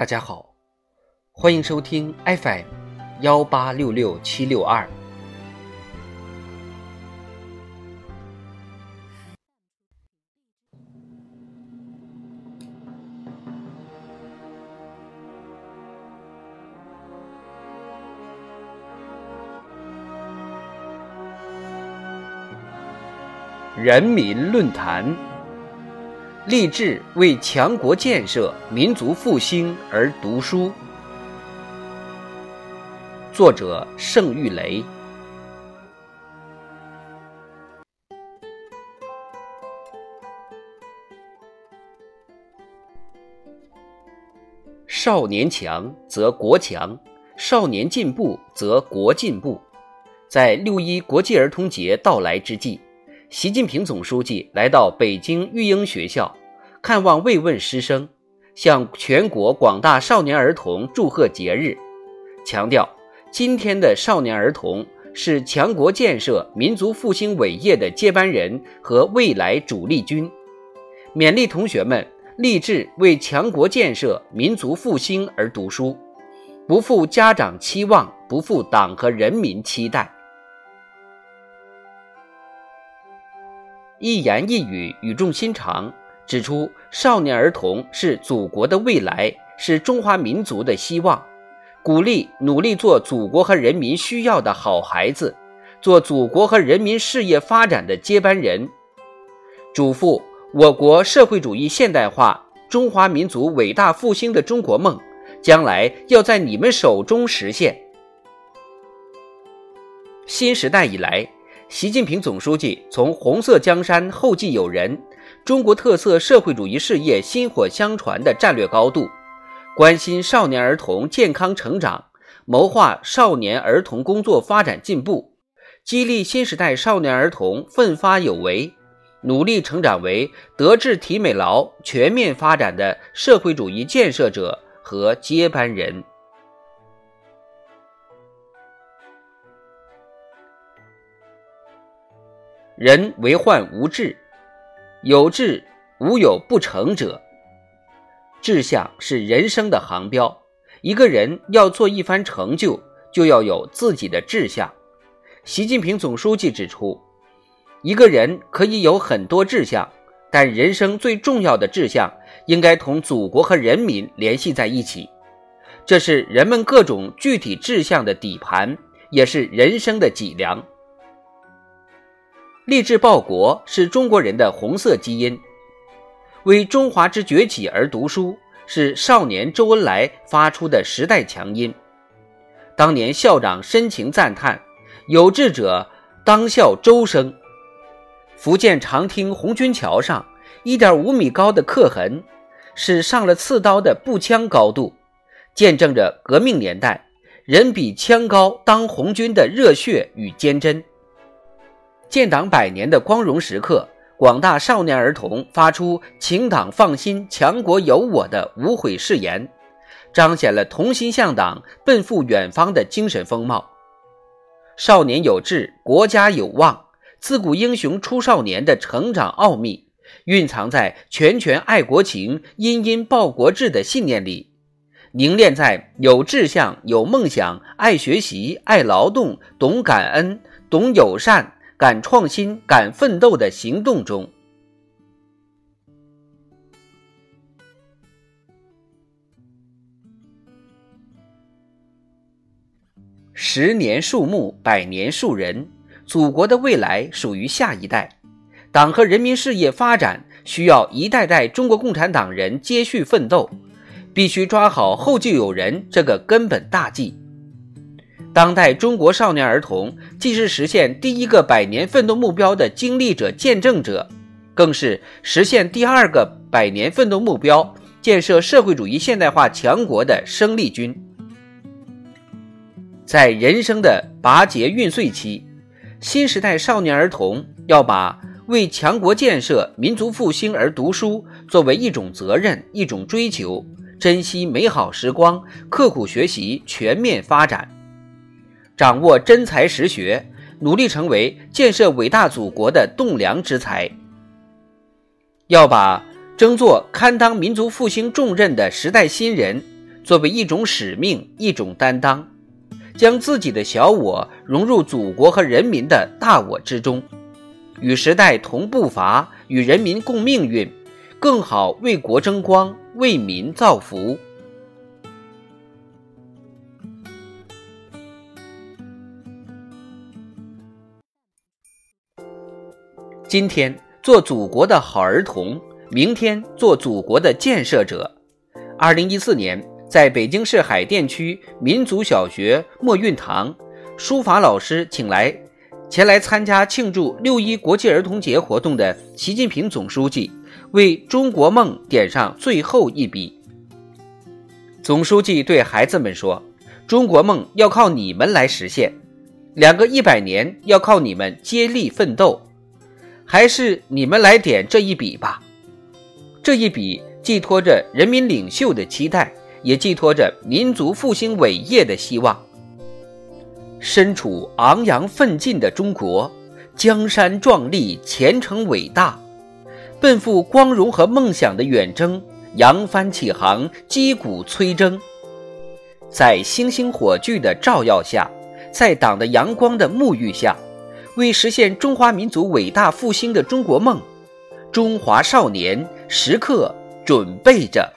大家好，欢迎收听 FM 幺八六六七六二。人民论坛，立志为强国建设、民族复兴而读书。作者：盛玉雷。少年强则国强，少年进步则国进步。在六一国际儿童节到来之际，习近平总书记来到北京育英学校，看望慰问师生，向全国广大少年儿童祝贺节日，强调今天的少年儿童是强国建设、民族复兴伟业的接班人和未来主力军，勉励同学们立志为强国建设、民族复兴而读书，不负家长期望，不负党和人民期待。一言一语语重心长，指出少年儿童是祖国的未来，是中华民族的希望，鼓励努力做祖国和人民需要的好孩子，做祖国和人民事业发展的接班人。嘱咐我国社会主义现代化、中华民族伟大复兴的中国梦，将来要在你们手中实现。新时代以来。习近平总书记从“红色江山后继有人，中国特色社会主义事业薪火相传”的战略高度，关心少年儿童健康成长，谋划少年儿童工作发展进步，激励新时代少年儿童奋发有为，努力成长为德智体美劳全面发展的社会主义建设者和接班人。人为患无志，有志无有不成者。志向是人生的航标，一个人要做一番成就，就要有自己的志向。习近平总书记指出，一个人可以有很多志向，但人生最重要的志向应该同祖国和人民联系在一起，这是人们各种具体志向的底盘，也是人生的脊梁。立志报国是中国人的红色基因，为中华之崛起而读书是少年周恩来发出的时代强音。当年校长深情赞叹：“有志者当效周生。”福建长汀红军桥上一点五米高的刻痕，是上了刺刀的步枪高度，见证着革命年代人比枪高当红军的热血与坚贞。建党百年的光荣时刻，广大少年儿童发出“请党放心，强国有我”的无悔誓言，彰显了同心向党、奔赴远方的精神风貌。少年有志，国家有望。自古英雄出少年的成长奥秘，蕴藏在拳拳爱国情、殷殷报国志的信念里，凝练在有志向、有梦想、爱学习、爱劳动、懂感恩、懂友善。敢创新、敢奋斗的行动中。十年树木，百年树人。祖国的未来属于下一代，党和人民事业发展需要一代代中国共产党人接续奋斗，必须抓好后继有人这个根本大计。当代中国少年儿童既是实现第一个百年奋斗目标的经历者、见证者，更是实现第二个百年奋斗目标、建设社会主义现代化强国的生力军。在人生的拔节运岁期，新时代少年儿童要把为强国建设、民族复兴而读书作为一种责任、一种追求，珍惜美好时光，刻苦学习，全面发展。掌握真才实学，努力成为建设伟大祖国的栋梁之才。要把争做堪当民族复兴重任的时代新人作为一种使命、一种担当，将自己的小我融入祖国和人民的大我之中，与时代同步伐，与人民共命运，更好为国争光，为民造福。今天做祖国的好儿童，明天做祖国的建设者。二零一四年，在北京市海淀区民族小学墨韵堂，书法老师请来前来参加庆祝六一国际儿童节活动的习近平总书记，为中国梦点上最后一笔。总书记对孩子们说：“中国梦要靠你们来实现，两个一百年要靠你们接力奋斗。”还是你们来点这一笔吧，这一笔寄托着人民领袖的期待，也寄托着民族复兴伟业的希望。身处昂扬奋进的中国，江山壮丽，前程伟大，奔赴光荣和梦想的远征，扬帆起航，击鼓催征，在星星火炬的照耀下，在党的阳光的沐浴下。为实现中华民族伟大复兴的中国梦，中华少年时刻准备着。